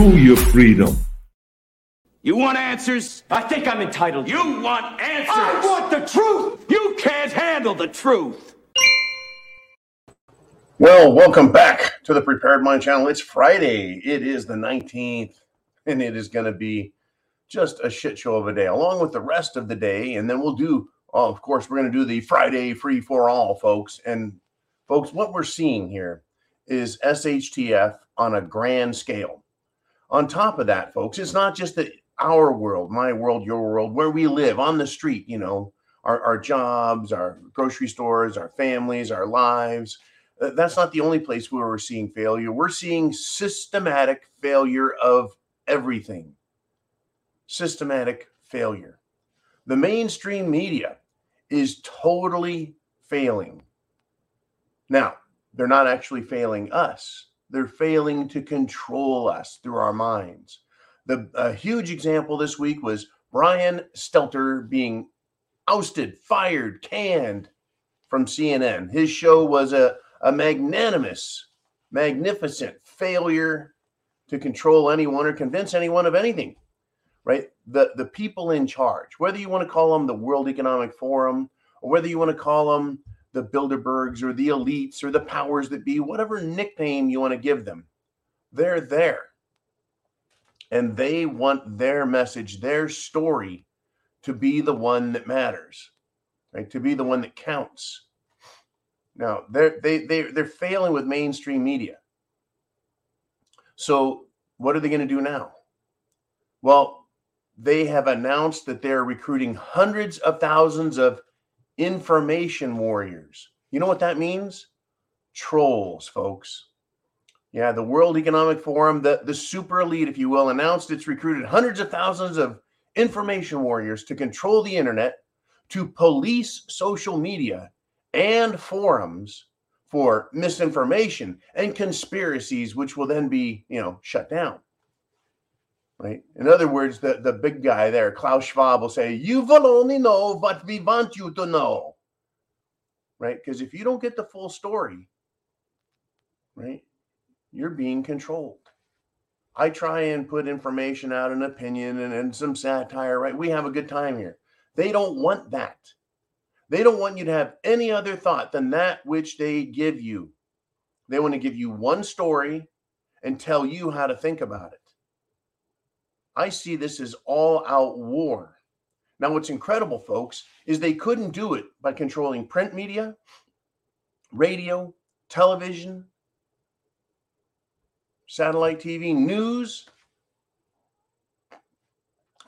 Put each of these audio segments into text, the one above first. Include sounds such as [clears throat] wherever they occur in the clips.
through your freedom. You want answers? I think I'm entitled. You want answers? I want the truth! You can't handle the truth! Well, welcome back to the Prepared Mind channel. It's Friday. It is the 19th, and it is going to be just a shit show of a day, along with the rest of the day. And then we'll do, oh, of course, we're going to do the Friday free for all, folks. And, folks, what we're seeing here is SHTF on a grand scale. On top of that, folks, it's not just that our world, my world, your world, where we live on the street, you know, our, our jobs, our grocery stores, our families, our lives. Uh, That's not the only place where we're seeing failure. We're seeing systematic failure of everything. Systematic failure. The mainstream media is totally failing. Now, they're not actually failing us, they're failing to control us through our minds. The a huge example this week was Brian Stelter being ousted, fired, canned from CNN. His show was a, a magnanimous, magnificent failure to control anyone or convince anyone of anything. Right? The the people in charge, whether you want to call them the World Economic Forum or whether you want to call them the Bilderbergs or the elites or the powers that be, whatever nickname you want to give them, they're there and they want their message, their story to be the one that matters, right? To be the one that counts. Now, they're they they they're failing with mainstream media. So, what are they going to do now? Well, they have announced that they're recruiting hundreds of thousands of information warriors. You know what that means? Trolls, folks. Yeah, the World Economic Forum, the, the super elite, if you will, announced it's recruited hundreds of thousands of information warriors to control the internet, to police social media and forums for misinformation and conspiracies, which will then be, you know, shut down. Right. In other words, the, the big guy there, Klaus Schwab, will say, You will only know what we want you to know. Right. Because if you don't get the full story, right, you're being controlled. I try and put information out, an opinion, and, and some satire, right? We have a good time here. They don't want that. They don't want you to have any other thought than that which they give you. They want to give you one story and tell you how to think about it. I see this as all out war. Now, what's incredible, folks, is they couldn't do it by controlling print media, radio, television, satellite TV, news.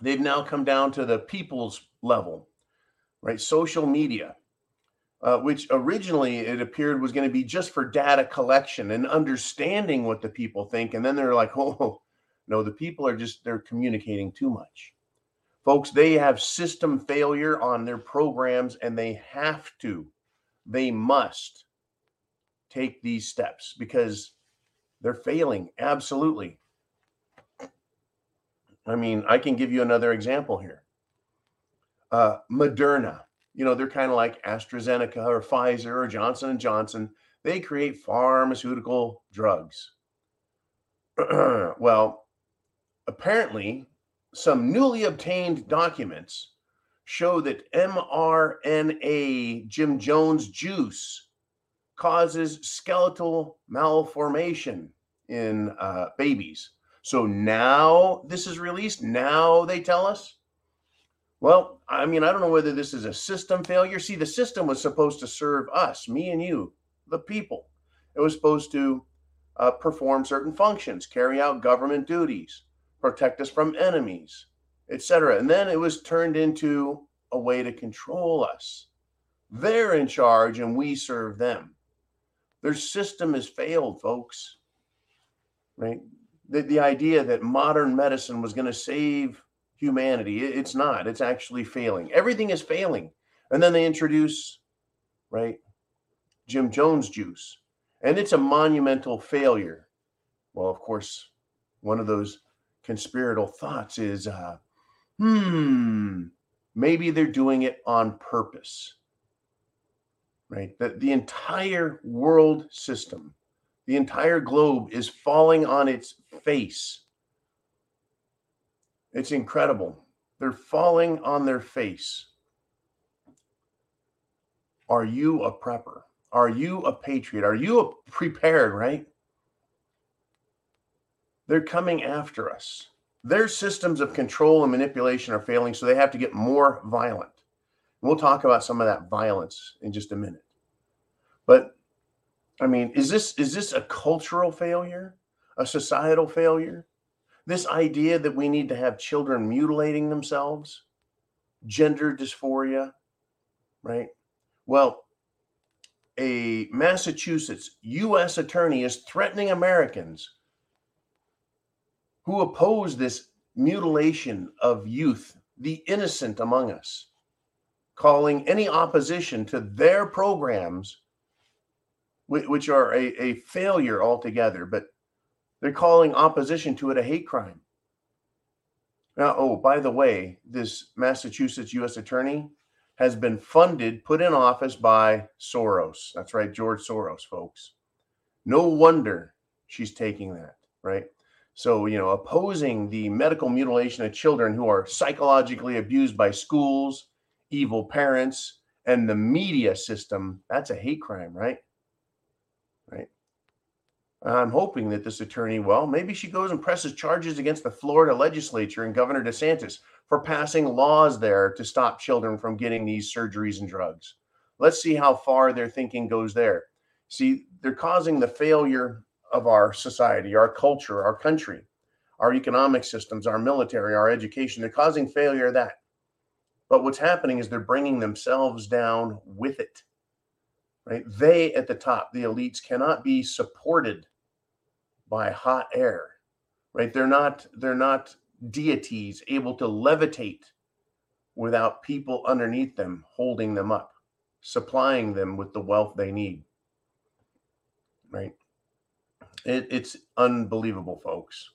They've now come down to the people's level, right? Social media, uh, which originally it appeared was going to be just for data collection and understanding what the people think. And then they're like, [laughs] oh, no, the people are just, they're communicating too much. Folks, they have system failure on their programs and they have to, they must take these steps because they're failing. Absolutely. I mean, I can give you another example here. Uh, Moderna, you know, they're kind of like AstraZeneca or Pfizer or Johnson and Johnson. They create pharmaceutical drugs. [clears throat] well, apparently, some newly obtained documents show that mRNA Jim Jones juice causes skeletal malformation in uh, babies. So now this is released. Now they tell us. Well, I mean, I don't know whether this is a system failure. See, the system was supposed to serve us, me and you, the people. It was supposed to uh, perform certain functions, carry out government duties, protect us from enemies, etc. And then it was turned into a way to control us. They're in charge and we serve them. Their system has failed, folks. Right? The, the idea that modern medicine was going to save humanity, it, it's not. It's actually failing. Everything is failing. And then they introduce, right, Jim Jones juice. And it's a monumental failure. Well, of course, one of those conspiratorial thoughts is, uh, hmm, maybe they're doing it on purpose right? That the entire world system, the entire globe is falling on its face It's incredible. They're falling on their face. Are you a prepper? Are you a patriot? Are you prepared, right? They're coming after us. Their systems of control and manipulation are failing, so they have to get more violent. We'll talk about some of that violence in just a minute. But I mean, is this is this a cultural failure? A societal failure? This idea that we need to have children mutilating themselves, gender dysphoria, right? Well, a Massachusetts U.S. attorney is threatening Americans who oppose this mutilation of youth, the innocent among us, calling any opposition to their programs, which are a, a failure altogether, but they're calling opposition to it a hate crime. Now, oh, by the way, this Massachusetts U.S. attorney has been funded, put in office by Soros. That's right, George Soros, folks. No wonder she's taking that, right? So, you know, opposing the medical mutilation of children who are psychologically abused by schools, evil parents, and the media system, that's a hate crime, right? Right. I'm hoping that this attorney, well, maybe she goes and presses charges against the Florida legislature and Governor DeSantis for passing laws there to stop children from getting these surgeries and drugs. Let's see how far their thinking goes there. See, they're causing the failure of our society, our culture, our country, our economic systems, our military, our education. They're causing failure of that. But what's happening is they're bringing themselves down with it. Right? They at the top, the elites, cannot be supported by hot air. Right? They're not. They're not deities able to levitate without people underneath them holding them up, supplying them with the wealth they need. Right? It, it's unbelievable, folks.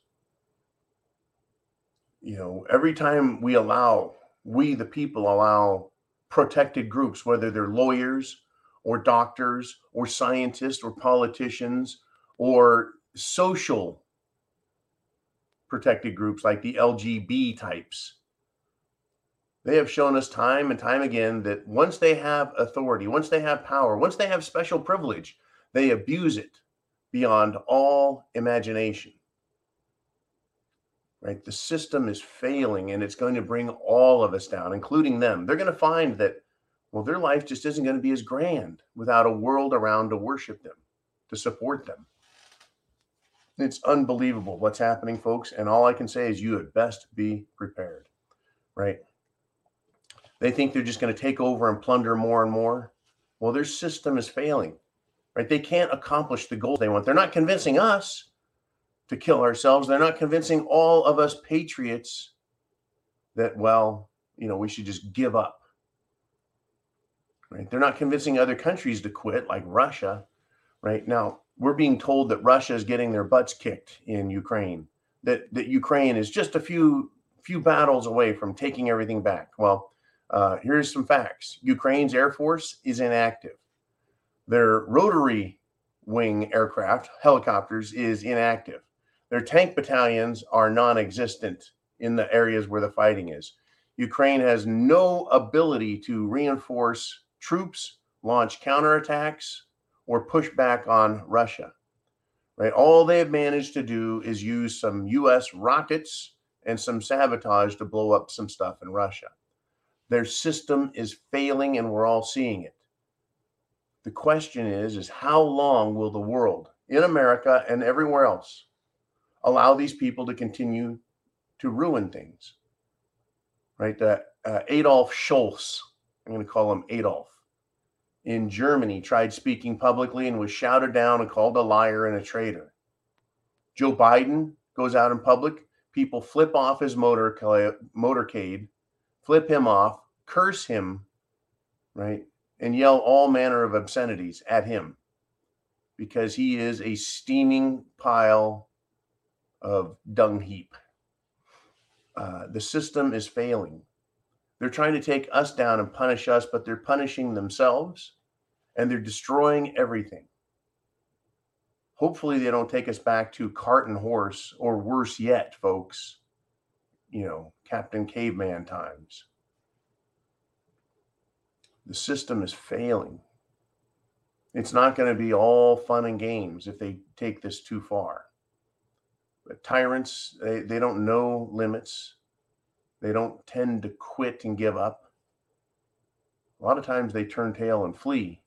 You know, every time we allow, we the people allow protected groups, whether they're lawyers or doctors or scientists or politicians or social protected groups like the LGB types. They have shown us time and time again that once they have authority, once they have power, once they have special privilege, they abuse it beyond all imagination. Right? The system is failing and it's going to bring all of us down, including them. They're going to find that, well, their life just isn't going to be as grand without a world around to worship them, to support them. It's unbelievable what's happening, folks. And all I can say is you had best be prepared, right? They think they're just going to take over and plunder more and more. Well, their system is failing, right? They can't accomplish the goals they want. They're not convincing us to kill ourselves. They're not convincing all of us patriots that, well, you know, we should just give up. Right? They're not convincing other countries to quit, like Russia. Right now, we're being told that Russia is getting their butts kicked in Ukraine. That that Ukraine is just a few few battles away from taking everything back. Well, uh, here's some facts: Ukraine's air force is inactive. Their rotary wing aircraft, helicopters, is inactive. Their tank battalions are non-existent in the areas where the fighting is. Ukraine has no ability to reinforce troops, launch counterattacks, or push back on Russia. Right? All they have managed to do is use some US rockets and some sabotage to blow up some stuff in Russia. Their system is failing and we're all seeing it. The question is is how long will the world in America and everywhere else allow these people to continue to ruin things? Right? Uh, Adolf Scholz, I'm going to call him Adolf in Germany tried speaking publicly and was shouted down and called a liar and a traitor. Joe Biden goes out in public, people flip off his motor motorcade, flip him off, curse him, right? And yell all manner of obscenities at him because he is a steaming pile of dung heap. Uh, the system is failing. They're trying to take us down and punish us, but they're punishing themselves and they're destroying everything. Hopefully, they don't take us back to cart and horse, or worse yet, folks, you know, Captain Caveman times. The system is failing. It's not going to be all fun and games if they take this too far. But tyrants, they, they don't know limits. They don't tend to quit and give up. A lot of times they turn tail and flee,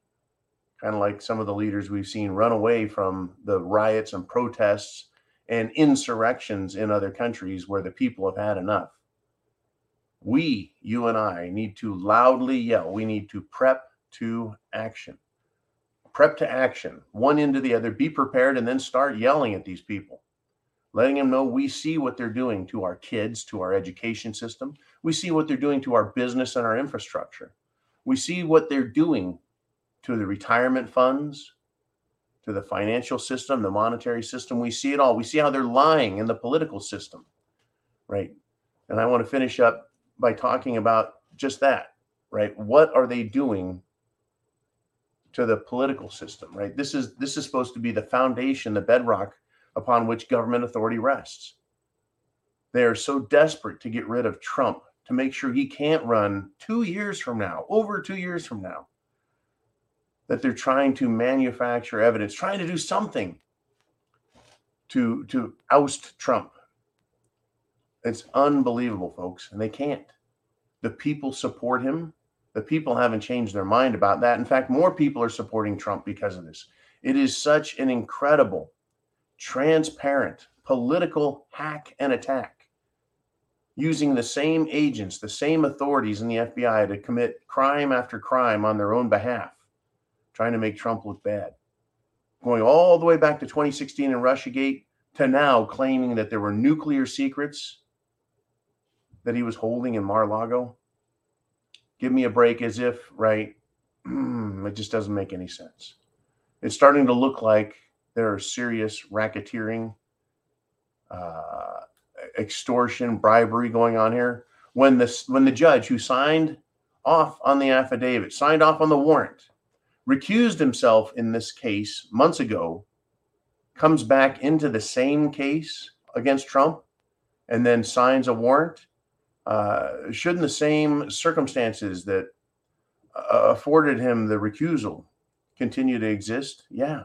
kind of like some of the leaders we've seen run away from the riots and protests and insurrections in other countries where the people have had enough. We, you and I, need to loudly yell. We need to prep to action. Prep to action, one into the other, be prepared, and then start yelling at these people, letting them know we see what they're doing to our kids, to our education system. We see what they're doing to our business and our infrastructure. We see what they're doing to the retirement funds, to the financial system, the monetary system. We see it all. We see how they're lying in the political system, right? And I want to finish up by talking about just that, right? What are they doing to the political system, right? This is this is supposed to be the foundation, the bedrock upon which government authority rests. They are so desperate to get rid of Trump to make sure he can't run 2 years from now, over 2 years from now that they're trying to manufacture evidence, trying to do something to to oust Trump. It's unbelievable, folks, and they can't. The people support him. The people haven't changed their mind about that. In fact, more people are supporting Trump because of this. It is such an incredible, transparent political hack and attack using the same agents, the same authorities in the FBI to commit crime after crime on their own behalf trying to make Trump look bad. Going all the way back to 2016 and Russiagate to now claiming that there were nuclear secrets that he was holding in Mar-Lago. Give me a break as if, right? [clears throat] it just doesn't make any sense. It's starting to look like there are serious racketeering, uh, extortion, bribery going on here. When this, when the judge who signed off on the affidavit, signed off on the warrant, recused himself in this case months ago, comes back into the same case against Trump, and then signs a warrant. Uh, shouldn't the same circumstances that uh, afforded him the recusal continue to exist? Yeah.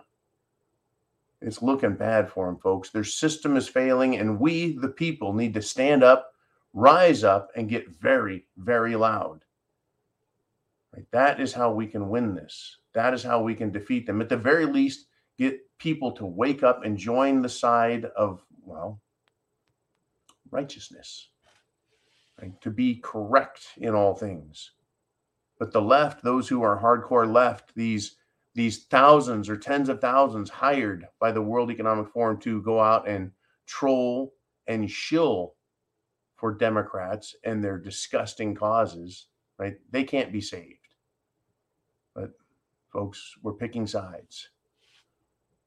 It's looking bad for him, folks. Their system is failing, and we, the people, need to stand up, rise up, and get very, very loud. Right? That is how we can win this. That is how we can defeat them. At the very least, get people to wake up and join the side of, well, righteousness, right? to be correct in all things. But the left, those who are hardcore left, these these thousands or tens of thousands hired by the World Economic Forum to go out and troll and shill for Democrats and their disgusting causes, right? They can't be saved. But folks, we're picking sides.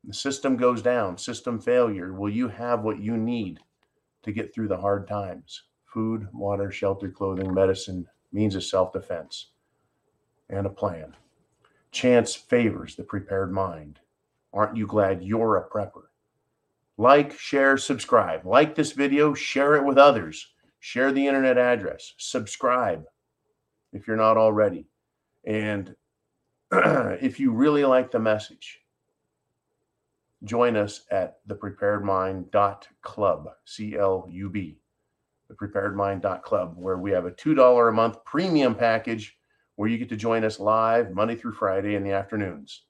The system goes down, system failure. Will you have what you need to get through the hard times? Food, water, shelter, clothing, medicine, means of self defense, and a plan. Chance favors the prepared mind. Aren't you glad you're a prepper? Like, share, subscribe. Like this video, share it with others. Share the internet address. Subscribe if you're not already. And [clears throat] if you really like the message, join us at thepreparedmind.club, prepared club c-l-u-b the prepared mind club where we have a $2 a month premium package where you get to join us live monday through friday in the afternoons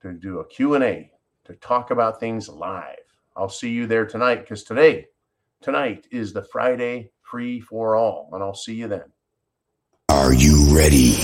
to do a q&a to talk about things live. I'll see you there tonight because today tonight is the friday free for all and i'll see you then. Are you ready